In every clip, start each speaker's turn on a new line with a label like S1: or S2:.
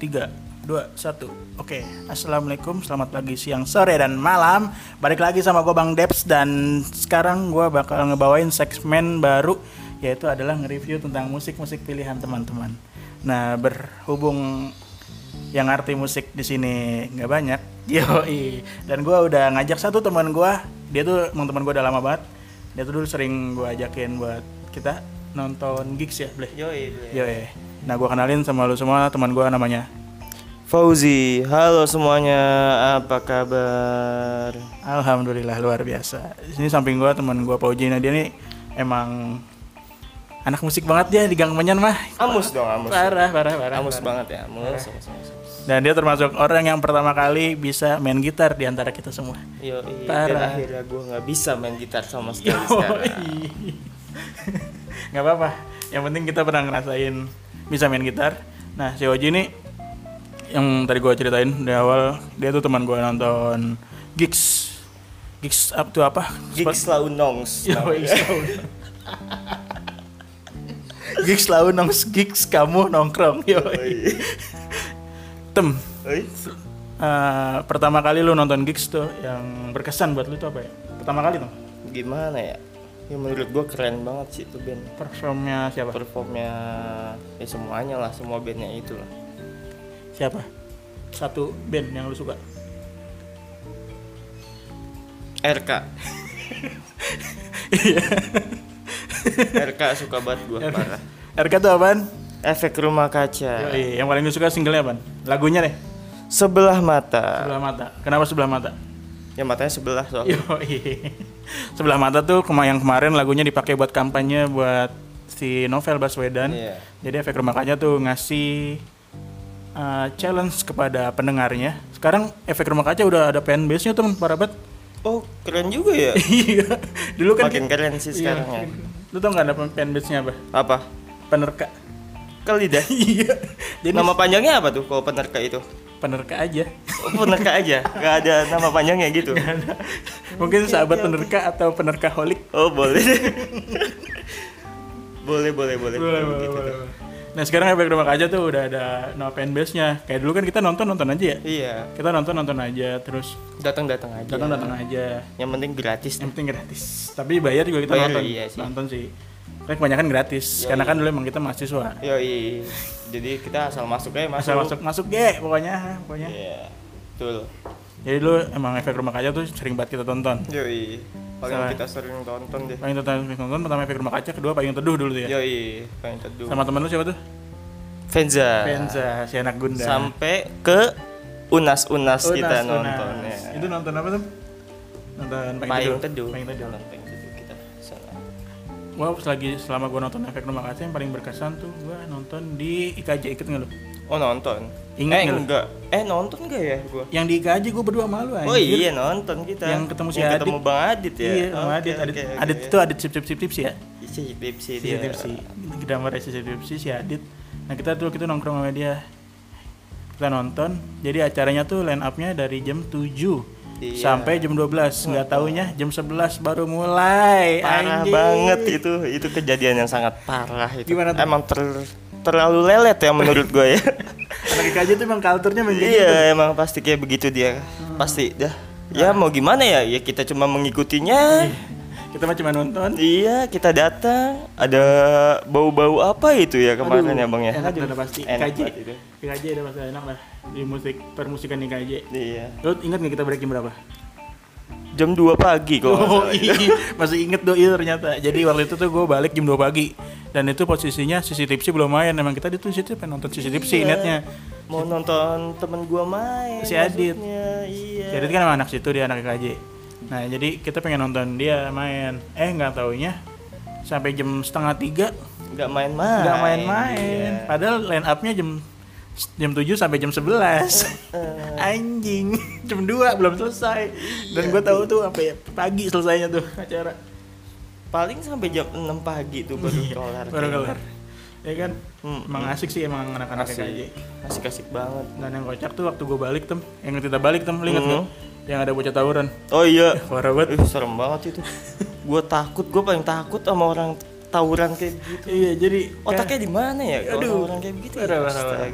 S1: tiga dua satu. Oke assalamualaikum. Selamat pagi siang sore dan malam. Balik lagi sama gue bang Deps dan sekarang gue bakal ngebawain segmen baru yaitu adalah nge-review tentang musik-musik pilihan teman-teman. Nah berhubung yang arti musik di sini nggak banyak yoi. Dan gue udah ngajak satu teman gue dia tuh emang teman gue udah lama banget. Dia tuh dulu sering gue ajakin buat kita nonton gigs ya bleh?
S2: Yoi,
S1: Yoi. Nah, gue kenalin sama lu semua teman gue namanya.
S2: Fauzi, halo semuanya, apa kabar?
S1: Alhamdulillah luar biasa. Di sini samping gue teman gue Pauji. Nah, dia nih emang anak musik banget dia di Gang Menyan mah.
S2: Amus dong, amus.
S1: Parah, parah, parah.
S2: Amus
S1: parah.
S2: banget ya, amus. amus, amus.
S1: Dan dia termasuk orang yang pertama kali bisa main gitar di antara kita semua.
S2: Yoi, dan
S1: Parah.
S2: akhirnya gue nggak bisa main gitar sama sekali sekarang.
S1: Yoi. Nggak apa-apa. Yang penting kita pernah ngerasain bisa main gitar. Nah, si Oji ini yang tadi gue ceritain di awal dia tuh teman gue nonton gigs gigs up tuh apa?
S2: Gigs lau nongs.
S1: Yoi, selalu. gigs selalu nongs gigs kamu nongkrong yoi tem.
S2: Oi,
S1: eh, pertama kali lu nonton gigs tuh yang berkesan buat lu tuh apa ya? Pertama kali tuh?
S2: Gimana ya? Ya menurut gue keren banget sih itu band.
S1: performnya siapa
S2: Performnya ya semuanya lah, semua bandnya itu lah.
S1: siapa satu band yang lu suka
S2: RK.
S1: Iya.
S2: RK suka banget gue parah.
S1: RK tuh apaan
S2: Efek rumah kaca.
S1: Yoi, yang paling lu suka singlenya apaan lagunya deh
S2: Sebelah mata.
S1: sebelah mata kenapa sebelah mata
S2: Ya matanya sebelah soalnya.
S1: Sebelah mata tuh kema yang kemarin lagunya dipakai buat kampanye buat si Novel Baswedan.
S2: Iya.
S1: Jadi efek rumah kaca tuh ngasih uh, challenge kepada pendengarnya. Sekarang efek rumah kaca udah ada fanbase-nya temen para bet.
S2: Oh, keren juga ya.
S1: Iya. Dulu kan
S2: Makin keren sih
S1: Iya.
S2: sekarang ya.
S1: Lu tau gak ada fanbase-nya apa?
S2: Apa?
S1: Penerka.
S2: Kali dah.
S1: Iya. Jadi
S2: Nama panjangnya apa tuh kalau penerka itu?
S1: Penerka aja.
S2: Oh, penerka aja, nggak ada nama panjangnya gitu.
S1: Mungkin sahabat penerka atau penerka holik.
S2: Oh boleh. boleh boleh boleh.
S1: boleh, boleh,
S2: Gitu
S1: boleh, boleh. Nah sekarang efek rumah kaca tuh udah ada nama fanbase nya. Kayak dulu kan kita nonton nonton aja ya.
S2: Iya,
S1: Kita nonton nonton aja terus
S2: datang datang aja.
S1: datang datang aja.
S2: Yang penting gratis.
S1: Yang penting gratis. Tapi bayar juga kita
S2: Bayar,
S1: nonton.
S2: iya sih.
S1: Nonton sih. Tapi kebanyakan gratis.
S2: Yoi.
S1: Karena kan dulu emang kita mahasiswa.
S2: Yoi. Jadi kita asal masuk aja masuk.
S1: Asal masuk masuk ge pokoknya pokoknya.
S2: Iya. Betul.
S1: Jadi dulu emang efek rumah kaca tuh sering banget kita tonton.
S2: Yoi. Paling
S1: Salah.
S2: kita sering tonton deh.
S1: Paling tonton nonton pertama efek rumah kaca, kedua paling teduh dulu tuh ya.
S2: Yoi. Paling teduh.
S1: Sama temen lu siapa tuh?
S2: Venza.
S1: Venza, si anak Gunda.
S2: Sampai ke unas-unas
S1: Unas,
S2: kita
S1: Unas.
S2: nontonnya.
S1: Itu nonton apa tuh? Nonton
S2: teduh.
S1: Payung teduh.
S2: Nonton teduh kita sana.
S1: Gua selagi selama gua nonton efek rumah kaca yang paling berkesan tuh gua nonton di IKJ ikut nggak lu?
S2: Oh nonton.
S1: Ingat
S2: eh
S1: nggak
S2: enggak. Eh nonton enggak ya gua?
S1: Yang di IKJ gua berdua malu
S2: Oh iya nonton kita.
S1: Yang ketemu si
S2: Yang
S1: Adit.
S2: ketemu Bang Adit ya.
S1: Iya, sama
S2: Oke,
S1: Adit. Adit,
S2: oke, oke.
S1: Adit itu Adit sip sip sip tips ya.
S2: Isi tipsi
S1: Si
S2: dia.
S1: tipsi. Drama si sip tipsi si Adit. Nah kita tuh kita nongkrong sama dia. Kita nonton. Jadi acaranya tuh line up-nya dari jam 7
S2: Iya.
S1: sampai jam 12. Nggak taunya jam 11 baru mulai.
S2: Parah
S1: Anjing.
S2: banget itu. Itu kejadian yang sangat parah itu.
S1: Gimana tuh?
S2: Emang ter- terlalu lelet ya menurut gue ya.
S1: Anak IKJ tuh emang kulturnya emang kayak gitu.
S2: iya, emang pasti kayak begitu dia. Pasti dah. Ya mau gimana ya? Ya kita cuma mengikutinya.
S1: Kita mah cuma nonton.
S2: Iya, kita datang. Ada bau-bau apa itu ya kemarin
S1: Aduh,
S2: ya, Bang ya?
S1: Enak udah pasti.
S2: Enak
S1: IKJ. IKJ udah pasti enak lah di musik permusikan IKJ.
S2: Iya.
S1: Lu ingat nggak kita break jam berapa?
S2: Jam 2 pagi kok.
S1: Oh iya, masih inget doi ternyata. Jadi waktu itu tuh gue balik jam 2 pagi dan itu posisinya CCTV sih belum main. Emang kita di tuh situ pengen nonton CCTV sih
S2: Iya.
S1: netnya.
S2: Mau nonton temen gua main.
S1: Si Adit.
S2: maksudnya, Iya.
S1: Jadi kan emang anak situ dia anak IKJ. Nah jadi kita pengen nonton dia main. Eh nggak taunya sampai jam setengah tiga
S2: nggak main-main.
S1: nggak main-main.
S2: Iya.
S1: Padahal line upnya jam jam 7 sampai jam 11
S2: Eh,
S1: anjing jam 2 belum selesai dan gue tahu tuh sampai pagi selesainya tuh acara
S2: paling sampai jam 6 pagi tuh baru kelar.
S1: Iya, baru kelar ya kan
S2: Hmm,
S1: emang asik sih emang anak-anak
S2: Asik.
S1: KJ
S2: Asik-asik banget.
S1: dan yang kocak tuh waktu gue balik tem yang kita balik tem inget
S2: Hmm.
S1: nggak? yang ada bocah tawuran
S2: Oh iya.
S1: parah banget
S2: Ih, serem banget itu. gua takut, gua paling takut sama orang tawuran kayak gitu.
S1: iya jadi
S2: Otaknya di mana ya? Kalau orang kayak begitu.
S1: Parah,
S2: ya?
S1: parah, parah.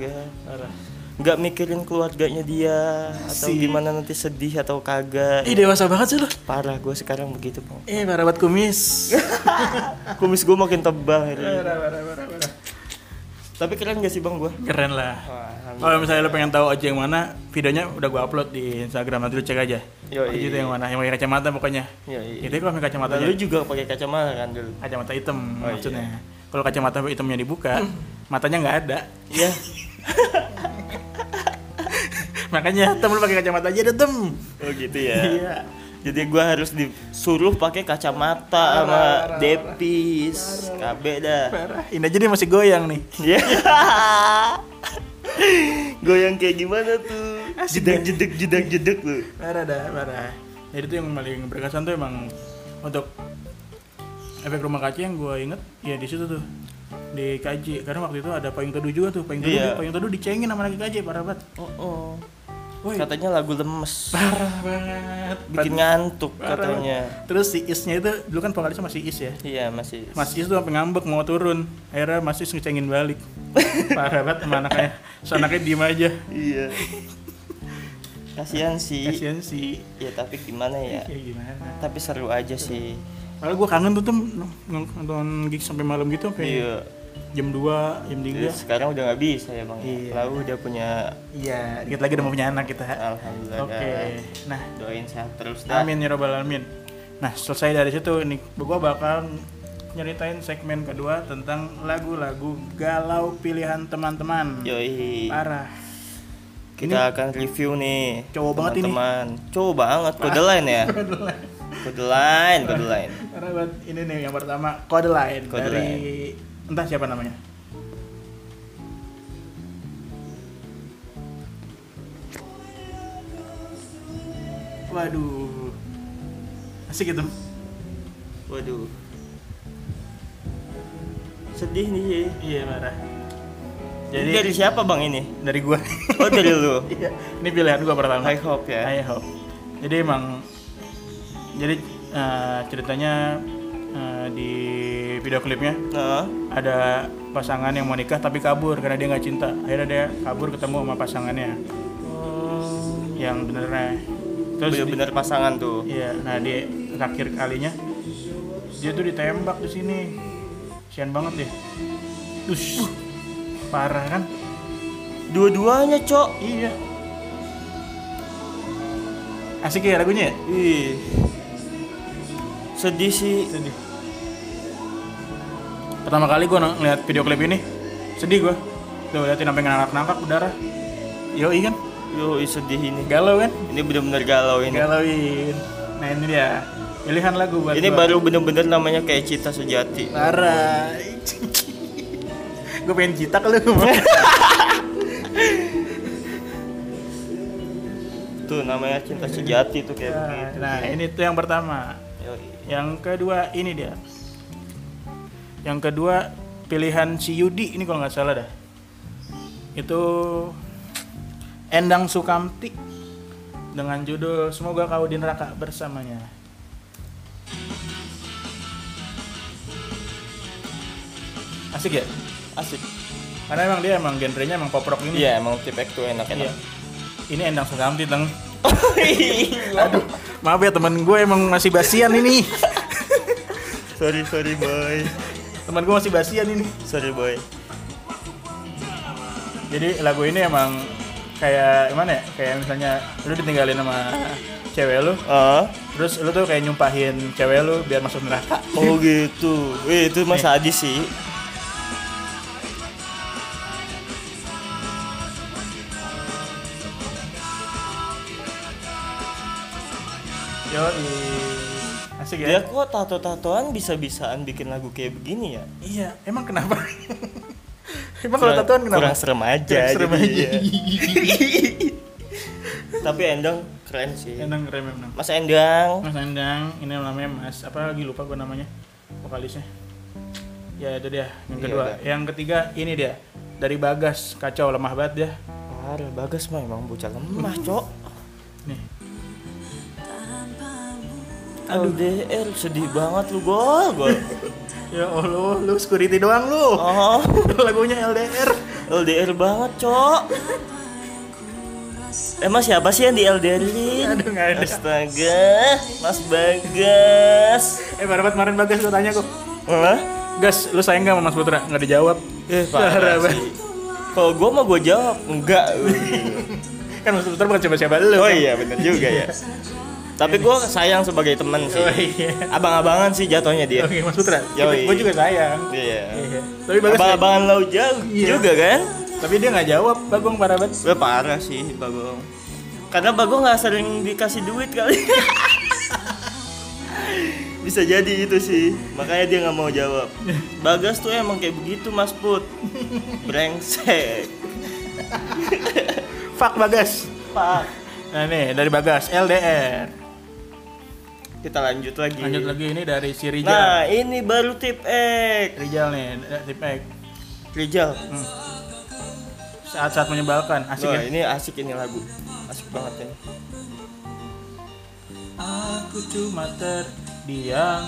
S1: Parah
S2: nggak mikirin keluarganya dia atau
S1: Si.
S2: gimana nanti sedih atau kagak
S1: Ih dewasa banget sih lo.
S2: parah gue sekarang begitu bang
S1: Eh parah banget kumis.
S2: kumis gue makin tebal hari ini.
S1: parah, parah, parah, parah.
S2: tapi keren gak sih bang gue
S1: Keren lah. Kalau misalnya lo pengen tahu Oji yang mana, videonya udah gua upload di Instagram nanti lo cek aja. Oji itu yang mana? Yang pakai kacamata pokoknya.
S2: ya, iya.
S1: Itu kalau pakai kacamata
S2: lu juga pakai kacamata kan dulu
S1: kacamata hitam
S2: Oh,
S1: maksudnya. Kalau kacamata hitamnya dibuka, matanya nggak ada.
S2: iya
S1: Makanya tem lu pakai kacamata aja deh tem.
S2: oh gitu ya
S1: Iya.
S2: jadi gue harus disuruh pakai kacamata sama depis KB dah
S1: Parah. Ini aja dia masih goyang nih.
S2: Iya. Goyang kayak gimana tuh? Jedek jedek jedek jedek tuh.
S1: Parah dah, parah. Jadi itu yang paling berkesan tuh emang untuk efek rumah kaca yang gue inget ya di situ tuh di KJ karena waktu itu ada payung teduh juga tuh payung teduh
S2: Iya.
S1: payung teduh dicengin sama lagi KJ parah banget
S2: Oh, oh.
S1: Woi,
S2: Katanya lagu lemes.
S1: parah banget
S2: Bikin ngantuk
S1: Parah
S2: katanya.
S1: terus si Isnya itu dulu kan vokalisnya masih Is ya
S2: Iya masih.
S1: Mas Is tuh sampai ngambek mau turun akhirnya Mas Is ngecengin balik parah banget sama anaknya so anaknya diem aja
S2: Iya. Kasihan sih.
S1: kasian sih
S2: Ya tapi gimana ya?
S1: ya gimana
S2: Tapi seru aja sih.
S1: Malah gue kangen tuh tuh nonton gig sampai malam gitu sampai
S2: Iya.
S1: Jam 2, jam 3
S2: Jadi sekarang udah nggak bisa ya bang.
S1: Iya.
S2: Lalu udah punya.
S1: Iya, dikit lagi udah mau punya anak kita.
S2: Alhamdulillah.
S1: Oke. Nah,
S2: Doain sehat terus dah.
S1: amin ya robbal alamin. Nah, selesai dari situ nih, gua bakal nyeritain segmen kedua tentang lagu-lagu galau pilihan teman-teman.
S2: Yoi.
S1: Parah.
S2: Kita akan review nih.
S1: Cowok banget ini.
S2: teman-teman. Cowok banget. Kode line ya. Kode line, kode line.
S1: Parah banget. Ini nih yang pertama kode lain dari entah siapa namanya. Waduh. Asik gitu.
S2: Waduh. Sedih nih sih.
S1: Iya, parah.
S2: Jadi dari siapa bang ini?
S1: dari gua.
S2: Oh dari lu.
S1: Iya, ini pilihan gua pertama.
S2: High hope ya.
S1: I hope. Jadi emang jadi eh, ceritanya eh, di video klipnya
S2: Nah,
S1: ada pasangan yang mau nikah tapi kabur karena dia nggak cinta. Akhirnya dia kabur ketemu sama pasangannya yang benernya. Terus di-
S2: bener-bener pasangan tuh.
S1: Iya, nah di terakhir kalinya dia tuh ditembak di sini. Sian banget deh. Ush, parah kan?
S2: Dua-duanya cok.
S1: Iya. Asik ya lagunya ya?
S2: Ih. Sedih sih.
S1: Sedih. Pertama kali gue ngeliat video klip ini, sedih gue. Tuh liatin sampai nangkak-nangkak udara. Yoi kan?
S2: Yo sedih ini.
S1: Galau kan?
S2: Ini bener-bener galau ini.
S1: Galauin. Nah ini dia pilihan lagu buat
S2: Ini
S1: gua.
S2: baru bener-bener namanya kayak cita sejati.
S1: parah. gue pengen cita lu.
S2: Tuh namanya cinta sejati tuh kayak
S1: nah,
S2: begitu.
S1: nah ini tuh yang pertama. Yang kedua ini dia. Yang kedua pilihan si Yudi ini kalau nggak salah dah. Itu Endang Sukamti dengan judul Semoga Kau di Neraka bersamanya. Asik ya?
S2: Asik.
S1: Karena emang dia emang genrenya emang pop rock ini.
S2: Iya emang tip tuh enak-enak.
S1: Iya. Ini Endang Sukamti, Teng.
S2: Iya.
S1: Aduh, maaf ya temen gue emang masih basian ini.
S2: sorry sorry boy.
S1: Temen gue masih basian ini.
S2: Sorry boy.
S1: Jadi lagu ini emang kayak gimana ya? Kayak misalnya lu ditinggalin sama cewek lu,
S2: Ah.
S1: terus lu tuh kayak nyumpahin cewek lu biar masuk neraka.
S2: Oh gitu. Wih itu mas sadis sih.
S1: Yo, asik
S2: Dia
S1: ya?
S2: kok tato-tatoan bisa-bisaan bikin lagu kayak begini ya?
S1: Iya, emang kenapa? emang kalau tatuan kenapa?
S2: Kurang serem aja.
S1: Kurang serem aja.
S2: iya. Tapi Endang keren sih.
S1: Endang keren emang.
S2: Mas Endang.
S1: Mas Endang, ini namanya Mas apa lagi lupa gue namanya vokalisnya. Ya itu dia. Yang
S2: Iya,
S1: kedua,
S2: udah.
S1: yang ketiga ini dia dari Bagas kacau lemah banget dia.
S2: Parah, Bagas mah emang bocah lemah, Cok.
S1: Nih,
S2: LDR sedih banget lu, gol, gol.
S1: ya Allah, lu security doang lu.
S2: Oh,
S1: Lagunya LDR.
S2: LDR banget, Cok. Emang siapa sih yang di LDRin?
S1: Aduh, nggak ada.
S2: Astaga, Mas Bagas.
S1: Eh baru banget kemarin Bagas gue tanya kok.
S2: Hah?
S1: Gas, lu sayang gak sama Mas Putra? Nggak dijawab.
S2: Eh,
S1: Parah
S2: sih. Kalau gua mah gua jawab enggak.
S1: Kan Mas Putra bukan siapa-siapa lu.
S2: oh
S1: kan?
S2: iya, bener juga ya. Tapi gua sayang sebagai teman sih.
S1: Oh iya.
S2: Abang-abangan sih jatuhnya dia.
S1: Oke, Mas Putra. Gue juga sayang.
S2: Iya.
S1: Iya. Tapi Bagas
S2: Abang-abangan lo jauh
S1: Iya.
S2: juga kan?
S1: tapi dia nggak jawab, Bagong parah banget.
S2: Gue parah sih Bagong. Karena Bagong nggak sering dikasih duit kali. Bisa jadi itu sih. Makanya dia nggak mau jawab. Bagas tuh emang kayak begitu Mas Put. Brengsek.
S1: Fuck Bagas.
S2: Pak.
S1: Nah nih dari Bagas LDR.
S2: Kita lanjut lagi.
S1: Lanjut lagi ini dari si Rijal.
S2: Nah, ini baru tip X.
S1: Rijal nih, tip X.
S2: Rijal.
S1: Saat-saat menyebalkan, asik
S2: Wah,
S1: ya.
S2: ini asik ini lagu. Asik banget ya.
S1: Aku cuma terdiam.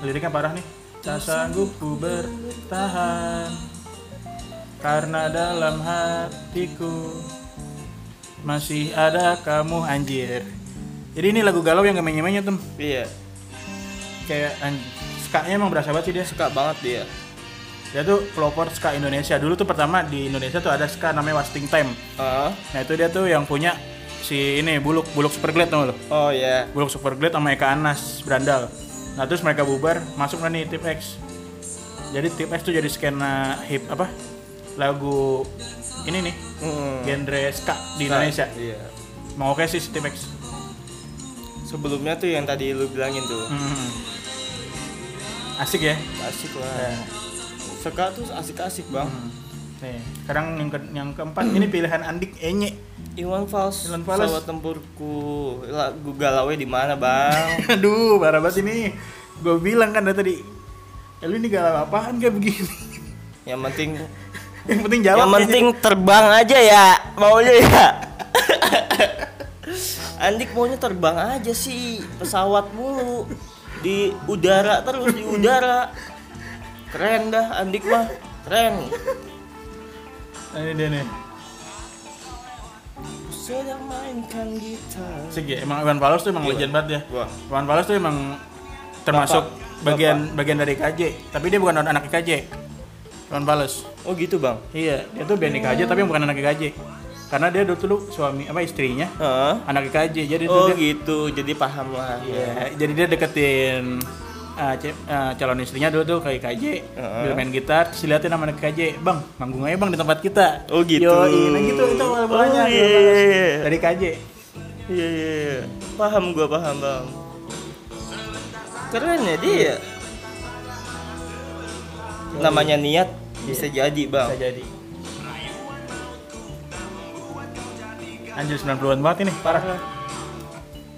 S1: Liriknya parah nih. Tak sanggup ku bertahan karena dalam hatiku masih ada kamu anjir. Jadi ini lagu galau yang gemenya-gemenya tuh.
S2: Iya,
S1: Kayak an- ska-nya emang berasa banget sih dia.
S2: suka banget dia.
S1: Dia tuh pelopor ska Indonesia. Dulu tuh pertama di Indonesia tuh ada ska namanya Wasting Time.
S2: Ah,
S1: Nah itu dia tuh yang punya si ini Buluk Buluk Superglade tau lo?
S2: oh ya.
S1: Buluk Superglade sama Eka Anas Brandal. Nah terus mereka bubar masuk nih Tip X. Jadi Tip X tuh jadi skena hip apa lagu ini nih
S2: Hmm.
S1: genre ska di Indonesia.
S2: Iya.
S1: Mau oke sih si Tip X.
S2: Sebelumnya tuh yang tadi lu bilangin tuh.
S1: Hmm. Asik ya.
S2: Asik lah.
S1: Nah,
S2: Seka tuh asik-asik bang.
S1: hmm. Nih, sekarang yang, ke- yang keempat ini pilihan Andik Enye.
S2: Iwan Fals,
S1: Iwan Fals.
S2: pesawat tempurku. Lagu galaunya di mana bang?
S1: Aduh, parah banget ini. Gue bilang kan dari tadi. Ya lu ini galau apaan kayak begini?
S2: yang penting,
S1: yang penting jawab.
S2: yang
S1: kayaknya.
S2: penting terbang aja ya maunya ya. Andik maunya terbang aja sih, pesawat mulu di udara terus di udara. Keren dah Andik mah, keren.
S1: Ini dia nih.
S2: Sedang mainkan gitar.
S1: Ya, emang Iwan Fals tuh emang
S2: Iya.
S1: legend banget ya.
S2: Wah,
S1: Iwan Fals tuh emang termasuk
S2: Bapak.
S1: bagian bagian dari KJ, tapi dia bukan anak KJ. Iwan Fals.
S2: oh gitu bang.
S1: Iya, dia tuh band KJ tapi bukan anak KJ. Karena dia dulu suami apa istrinya
S2: Heeh.
S1: anak KJ. Jadi
S2: Oh
S1: dia,
S2: gitu, jadi paham lah.
S1: iya, jadi dia deketin uh, uh, calon istrinya dulu tuh kayak KJ,
S2: Heeh.
S1: dia main gitar, terus diliatin sama anak KJ, bang, manggung aja bang di tempat kita.
S2: Oh gitu.
S1: Yoi, nah gitu itu awal mulanya
S2: Oh, iya, iya, iya.
S1: dari KJ.
S2: Iya iya iya. Paham gua paham bang. Keren ya dia. Namanya niat bisa jadi bang.
S1: Bisa jadi. Anjir 90-an banget ini, parah.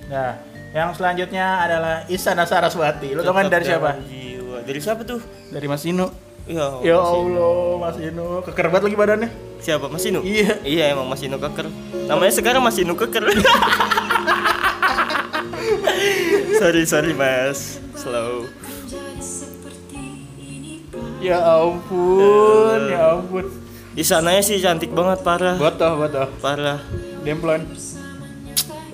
S1: Nah, yang selanjutnya adalah Isana Saraswati. Lu tau kan dari siapa?
S2: Jiwa. Dari siapa tuh?
S1: Dari Mas Inu.
S2: Ya,
S1: Ya
S2: Mas Inu.
S1: Allah, Mas Inu. Keker banget lagi badannya.
S2: Siapa Mas Inu?
S1: Iya.
S2: Iya emang Mas Inu keker. Namanya sekarang Mas Inu keker. sorry sorry Mas. Slow.
S1: Ya ampun, ya ampun.
S2: Di sananya sih cantik banget parah.
S1: Botoh, botoh.
S2: Parah.
S1: Demplon.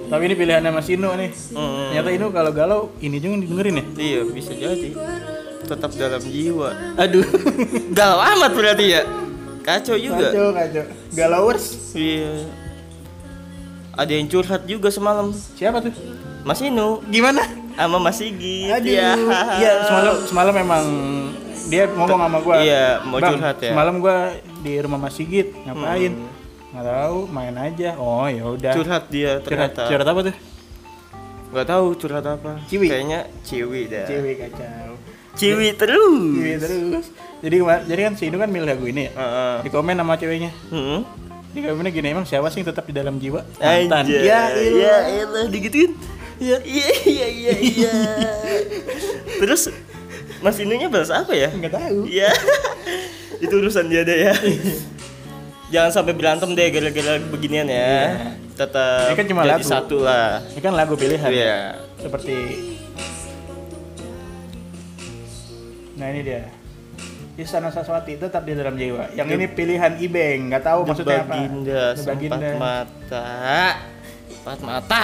S1: Tapi ini pilihannya Mas Inu nih.
S2: Hmm.
S1: Ternyata Inu kalau galau ini juga didengerin ya.
S2: Iya bisa jadi. Tetap dalam jiwa.
S1: Aduh.
S2: Galau amat berarti ya. Kacau juga.
S1: kacau, kacau. Galauers.
S2: Iya. Ada yang curhat juga semalam.
S1: Siapa tuh?
S2: Mas Inu
S1: Gimana?
S2: sama Mas Sigit.
S1: Aduh.
S2: Ya.
S1: Iya, semalam semalam memang dia ngomong sama gua.
S2: Iya, mau
S1: "Bang,
S2: curhat ya."
S1: Semalam gua di rumah Mas Sigit, ngapain?
S2: Hmm.
S1: Nggak tahu, main aja. Oh, ya udah.
S2: Curhat dia
S1: curhat,
S2: ternyata.
S1: curhat apa tuh?
S2: Gak tahu curhat apa.
S1: Ciwi?
S2: Kayaknya ciwi dah.
S1: Cewek kacau.
S2: Ciwi terus.
S1: Cewek terus. Jadi jadi kan si Inu kan milih lagu ini ya.
S2: Heeh.
S1: Di komen sama ceweknya.
S2: Hmm.
S1: Di komennya gini, emang siapa sih yang tetap di dalam jiwa? Mantan.
S2: Anjay.
S1: Ya,
S2: ya
S1: iya.
S2: elah digituin. Iya iya iya iya iya. Terus Mas Inunya balas apa ya?
S1: Enggak tahu.
S2: Iya. Itu urusan dia deh ya. Jangan sampai berantem deh gara-gara beginian ya. Tetap
S1: Ini kan cuma
S2: jadi
S1: lagu.
S2: satu lah.
S1: Ini kan lagu pilihan.
S2: Iya.
S1: Seperti Nah, ini dia. Istana Saswati tetap di dalam jiwa. Yang ini pilihan Ibeng, nggak tahu
S2: The
S1: maksudnya apa.
S2: Baginda, sempat
S1: Baginda.
S2: mata. Empat mata.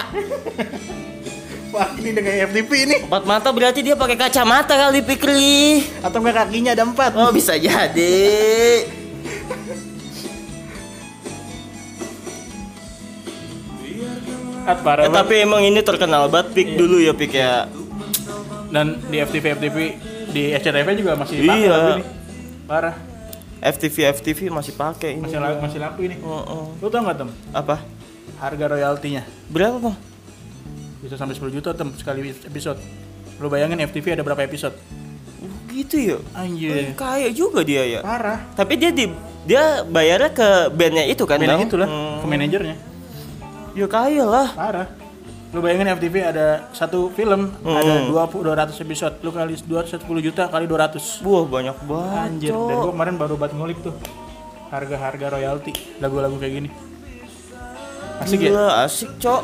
S1: Wah, ini dengan FTP ini.
S2: Empat mata berarti dia pakai kacamata kali Pikri.
S1: Atau nggak kakinya ada empat?
S2: Oh bisa jadi.
S1: parah
S2: Eh, tapi emang ini terkenal banget Pik dulu ya Pik ya.
S1: Dan di FTV FTV di SCTV juga masih pakai
S2: Iya.
S1: lagu ini. Parah.
S2: FTV FTV masih pakai ini.
S1: Masih lagu masih laku ini.
S2: Heeh.
S1: Lu tau nggak tem?
S2: Apa?
S1: Harga royaltinya
S2: Berapa bang?
S1: bisa sampai 10 juta tem sekali episode. Lu bayangin FTV ada berapa episode?
S2: Oh, gitu ya.
S1: Anjir.
S2: Kaya juga dia ya.
S1: Parah.
S2: Tapi dia di dia bayarnya ke bandnya itu kan?
S1: Band
S2: Bang?
S1: itulah
S2: Hmm.
S1: ke manajernya.
S2: Ya kaya lah.
S1: Parah. Lu bayangin FTV ada satu film
S2: Hmm.
S1: ada 20 200 episode. Lu kali 210 juta kali 200.
S2: Wah banyak banget.
S1: Anjir,
S2: Cok.
S1: dan gua kemarin baru buat ngulik tuh harga-harga royalti lagu-lagu kayak gini. Asik ya?
S2: Gila, asik cok.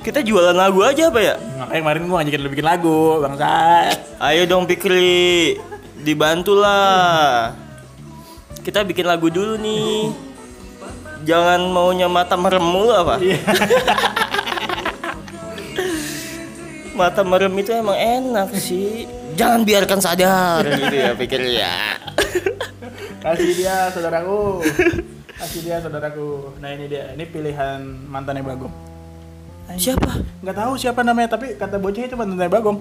S2: Kita jualan lagu aja apa ya?
S1: Makanya kemarin gua ngajakin lu bikin lagu, bangsat.
S2: Ayo dong Pikri, dibantulah. Kita bikin lagu dulu nih. Jangan maunya mata merem mulu apa?
S1: Iya.
S2: Mata merem itu emang enak sih. Jangan biarkan sadar gitu ya pikir ya.
S1: Kasih dia saudaraku. Kasih dia saudaraku. Nah, ini dia. Ini pilihan mantannya Bagong.
S2: Siapa?
S1: Nggak tahu siapa namanya, tapi kata bocah itu mantannya Bagong.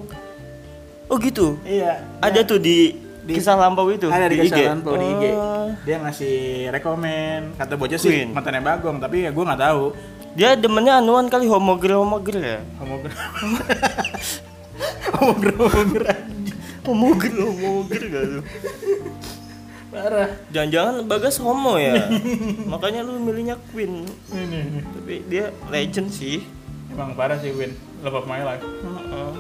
S2: Oh gitu.
S1: Iya.
S2: Ada tuh di,
S1: Di-
S2: kisah lampau itu.
S1: ada di
S2: IG?
S1: kesalahan di IG.
S2: Oh.
S1: Dia ngasih rekomen. Kata bocah sih
S2: Queen.
S1: mantannya Bagong, tapi ya gua nggak tahu.
S2: Dia demennya anuan kali homogir homogir ya.
S1: Homogram. Homogram, homogram.
S2: Homogir homogir gak tuh?
S1: Parah.
S2: Jangan-jangan Bagas homo ya. Makanya lu milihnya Queen.
S1: Ini, ini.
S2: Tapi dia legend sih.
S1: Emang parah sih Win. Love of my life.
S2: Heeh.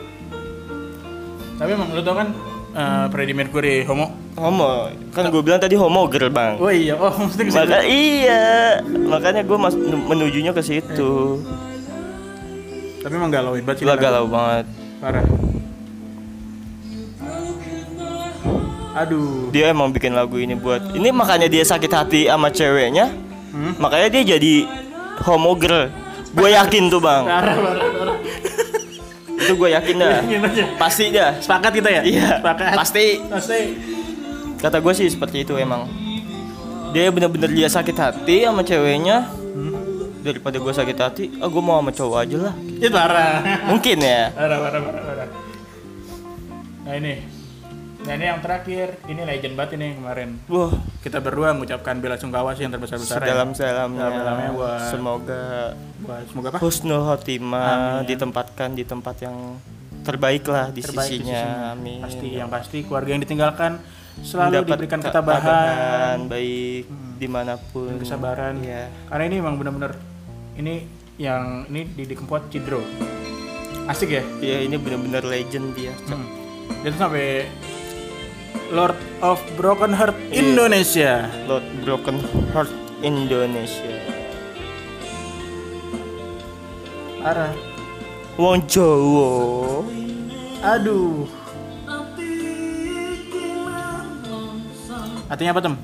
S1: Tapi emang lu tau kan eh, Freddie Mercury homo?
S2: Homo. Kan gue bilang tadi homogir, Bang.
S1: Oh iya, oh mesti ke situ.
S2: Maka iya, makanya gue mas menujunya ke situ.
S1: Tapi emang galauin banget sih.
S2: Galau banget.
S1: Parah. Aduh.
S2: Dia emang bikin lagu ini buat ini makanya dia sakit hati sama ceweknya.
S1: Hmm?
S2: Makanya dia jadi homo girl. Gue yakin tuh bang.
S1: Parah, parah, parah.
S2: Itu gue yakin dah.
S1: Yakin aja.
S2: Pasti dah.
S1: Sepakat kita ya?
S2: Iya.
S1: Sepakat.
S2: Pasti.
S1: Pasti.
S2: Kata gue sih seperti itu emang. Dia bener-bener dia sakit hati sama ceweknya.
S1: Hmm.
S2: Daripada gue sakit hati, ah gue mau sama cowok aja lah.
S1: Itu parah.
S2: Mungkin ya.
S1: Parah, parah, parah, parah. Nah ini. Nah ini yang terakhir. Ini legend banget ini kemarin.
S2: Wah,
S1: Kita berdua mengucapkan bela sungkawa sih yang terbesar-besar. ya.
S2: sedalam-dalamnya.
S1: Sedalam-dalamnya buat-
S2: Semoga
S1: Buat semoga apa?
S2: husnul khotimah
S1: Amin.
S2: ditempatkan di tempat yang terbaik lah di
S1: Terbaik di
S2: sisinya.
S1: sisinya.
S2: Amin.
S1: Pasti yang pasti keluarga yang ditinggalkan selalu
S2: Mendapat
S1: diberikan
S2: ke-
S1: ketabahan,
S2: baik
S1: Hmm.
S2: di mana pun.
S1: dan kesabaran.
S2: Iya.
S1: Karena ini emang benar-benar ini yang ini di Kempot Cidro. Asik ya?
S2: Iya ini benar-benar legend dia.
S1: Hmm. Dan sampai Lord of Broken Heart
S2: Iya.
S1: Indonesia.
S2: Lord Broken Heart Indonesia.
S1: Parah.
S2: Wong Jawa.
S1: Aduh. Artinya apa, Tem?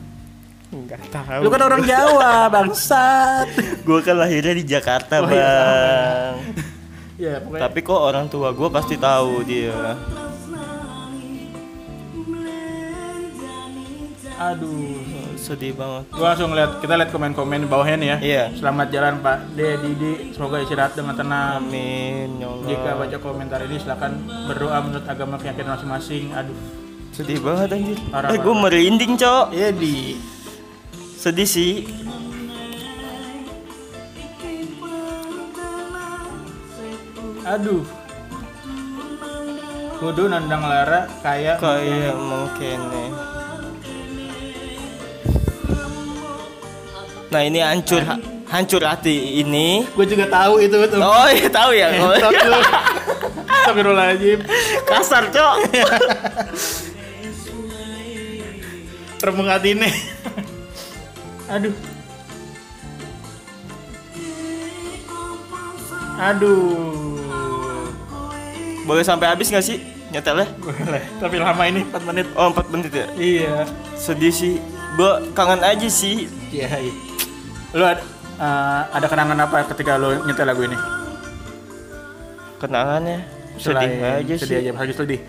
S2: Enggak tahu.
S1: Lu kan orang Jawa, bangsat.
S2: Gue kan lahirnya di Jakarta,
S1: Oh, iya.
S2: Bang.
S1: ya, pokoknya
S2: Tapi kok orang tua gue pasti tahu dia.
S1: Aduh.
S2: Sedih banget.
S1: Gua langsung lihat kita lihat komen-komen di bawahnya nih ya.
S2: Iya.
S1: Selamat jalan Pak D Didi, semoga istirahat dengan tenang.
S2: Amin, ya Allah.
S1: Jika baca komentar ini silakan berdoa menurut agama keyakinan masing-masing. Aduh.
S2: Sedih banget anjir.
S1: Parah,
S2: eh, gue merinding, Cok.
S1: Iya di
S2: Sedih sih.
S1: aduh. Kudu nandang lara kayak
S2: Kayak mungkin nih. Nah, ini hancur hancur hati ini.
S1: Gue juga tahu itu tuh.
S2: Oh, iya tahu ya.
S1: Entot lu. Astagfirullahaladzim.
S2: Kasar, Cok.
S1: Remuk hati nih. Aduh. Aduh.
S2: Boleh sampai habis gak sih? nyetelnya
S1: Boleh. Tapi lama ini 4 menit.
S2: oh 4 menit ya
S1: Iya.
S2: sedih sih gue kangen aja sih
S1: Iya. iya. Lu ada eh, ada kenangan apa ketika lu nyetel lagu ini?
S2: kenangannya sedih
S1: Selain
S2: aja
S1: sedih
S2: sih
S1: aja lagi sedih.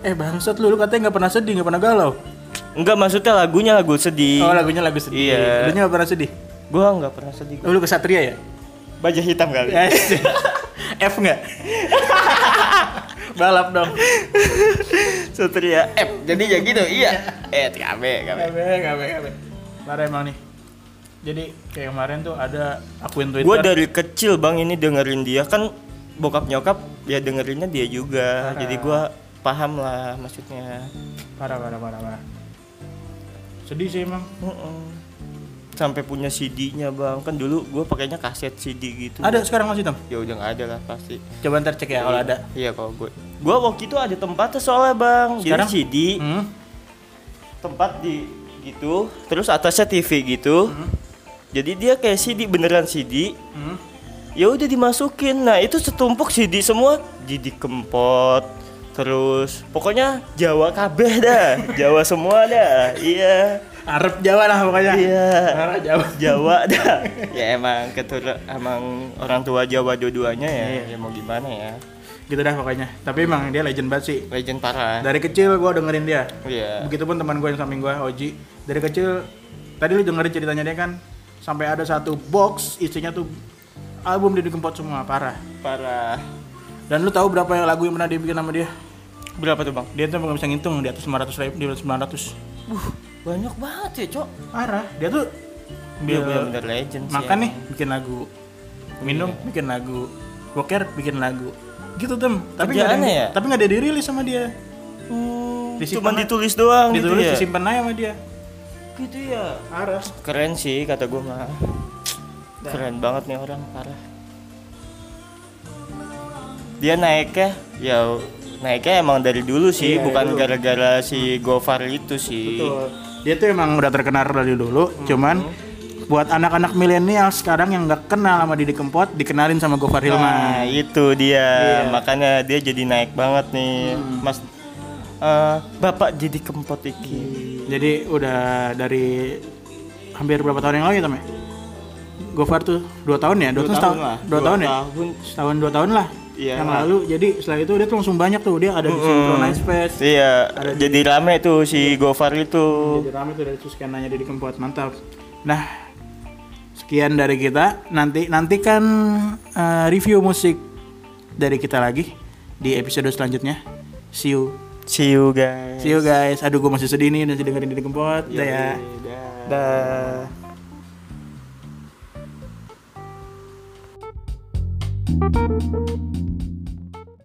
S1: Eh bangsat lu, lu katanya nggak pernah sedih, nggak pernah galau.
S2: enggak maksudnya lagunya lagu sedih
S1: Oh lagunya lagu sedih.
S2: Iya.
S1: Lu nggak pernah sedih.
S2: gue nggak pernah sedih
S1: Oh, lu kesatria ya?
S2: baja hitam kali
S1: Asik. F nggak? Balap dong.
S2: Satria F jadi ya gitu iya eh KB KB
S1: Gabe, gabe, gabe. Parah emang nih. Jadi kayak kemarin tuh ada akun Twitter.
S2: gue dari kecil bang ini dengerin dia kan bokap nyokap ya dengerinnya dia juga
S1: Parah.
S2: jadi gue paham lah maksudnya
S1: parah, parah, parah, parah. Sedih sih emang.
S2: Mm-mm. sampai punya CD-nya bang kan dulu gue pakainya kaset CD gitu
S1: Ada sekarang masih tem?
S2: ya udah nggak ada lah pasti
S1: Coba ntar cek ya kalau ada.
S2: iya kalau gue gue waktu itu ada tempatnya soalnya bang
S1: Sekarang?
S2: jadi CD
S1: Hmm?
S2: tempat di gitu terus atasnya TV gitu jadi dia kayak CD beneran CD
S1: Hmm?
S2: ya udah dimasukin nah itu setumpuk CD semua jadi kempot terus pokoknya Jawa kabeh dah Jawa semua dah iya
S1: Arab Jawa lah pokoknya.
S2: iya
S1: Arab Jawa.
S2: Jawa dah ya emang ketur emang orang tua Jawa dua-duanya ya
S1: Iya.
S2: ya mau gimana ya
S1: Gitu dah pokoknya. Tapi emang dia legend banget sih.
S2: legend parah
S1: Dari kecil gua dengerin dia.
S2: iya
S1: Begitupun teman gue yang samping gue, Oji. Dari kecil, tadi lu dengerin ceritanya dia kan, sampai ada satu box isinya tuh album Didi Kempot semua, parah.
S2: parah
S1: Dan lu tahu berapa yang lagu yang pernah dibikin sama dia?
S2: berapa tuh bang
S1: Dia tuh nggak bisa ngitung di atas 500 ribu, di atas 900.
S2: uh banyak banget ya cok
S1: Parah. Dia tuh
S2: dia bener-bener legend sih
S1: makan nih
S2: emang.
S1: bikin lagu, minum bikin lagu, boker bikin lagu. Gitu tem. Tapi nggak ada,
S2: ya?
S1: tapi nggak ada dirilis sama dia.
S2: Hmm,
S1: Disimpan
S2: cuman
S1: aja.
S2: ditulis doang
S1: Ditulis
S2: gitu ya
S1: disimpan aja sama dia.
S2: Gitu ya.
S1: Parah.
S2: keren sih kata gue mah. Keren banget nih orang parah. Dia naiknya ya naiknya emang dari dulu sih
S1: Iya,
S2: bukan gara-gara si Gofar itu sih.
S1: Betul. Dia tuh emang udah terkenal dari dulu, cuman buat anak-anak milenial sekarang yang nggak kenal sama Didi Kempot dikenalin sama Gofar
S2: nah
S1: Hilman.
S2: itu dia.
S1: Iya. Hmm.
S2: makanya dia jadi naik banget nih. Mas eh, bapak jadi kempot iki
S1: Jadi udah dari hampir berapa tahun yang lalu ya temen? Gofar tuh dua tahun ya, dua, tahun, setahun, dua, tahun ya,
S2: tahun.
S1: setahun dua tahun lah.
S2: Iya.
S1: Yang lalu, jadi setelah itu dia tuh langsung banyak tuh dia ada di Synchronize Fest.
S2: iya
S1: Ada di-
S2: jadi rame tuh si Gofar itu
S1: Jadi rame tuh dari scananya Didi Kempot mantap. Nah, sekian dari kita. Nanti nantikan eh, review musik dari kita lagi di episode selanjutnya. See you.
S2: See you guys
S1: See you guys. Aduh, gue masih sedih nih masih dengerin Didi Kempot. Dah ya.
S2: Dah.
S1: Dah.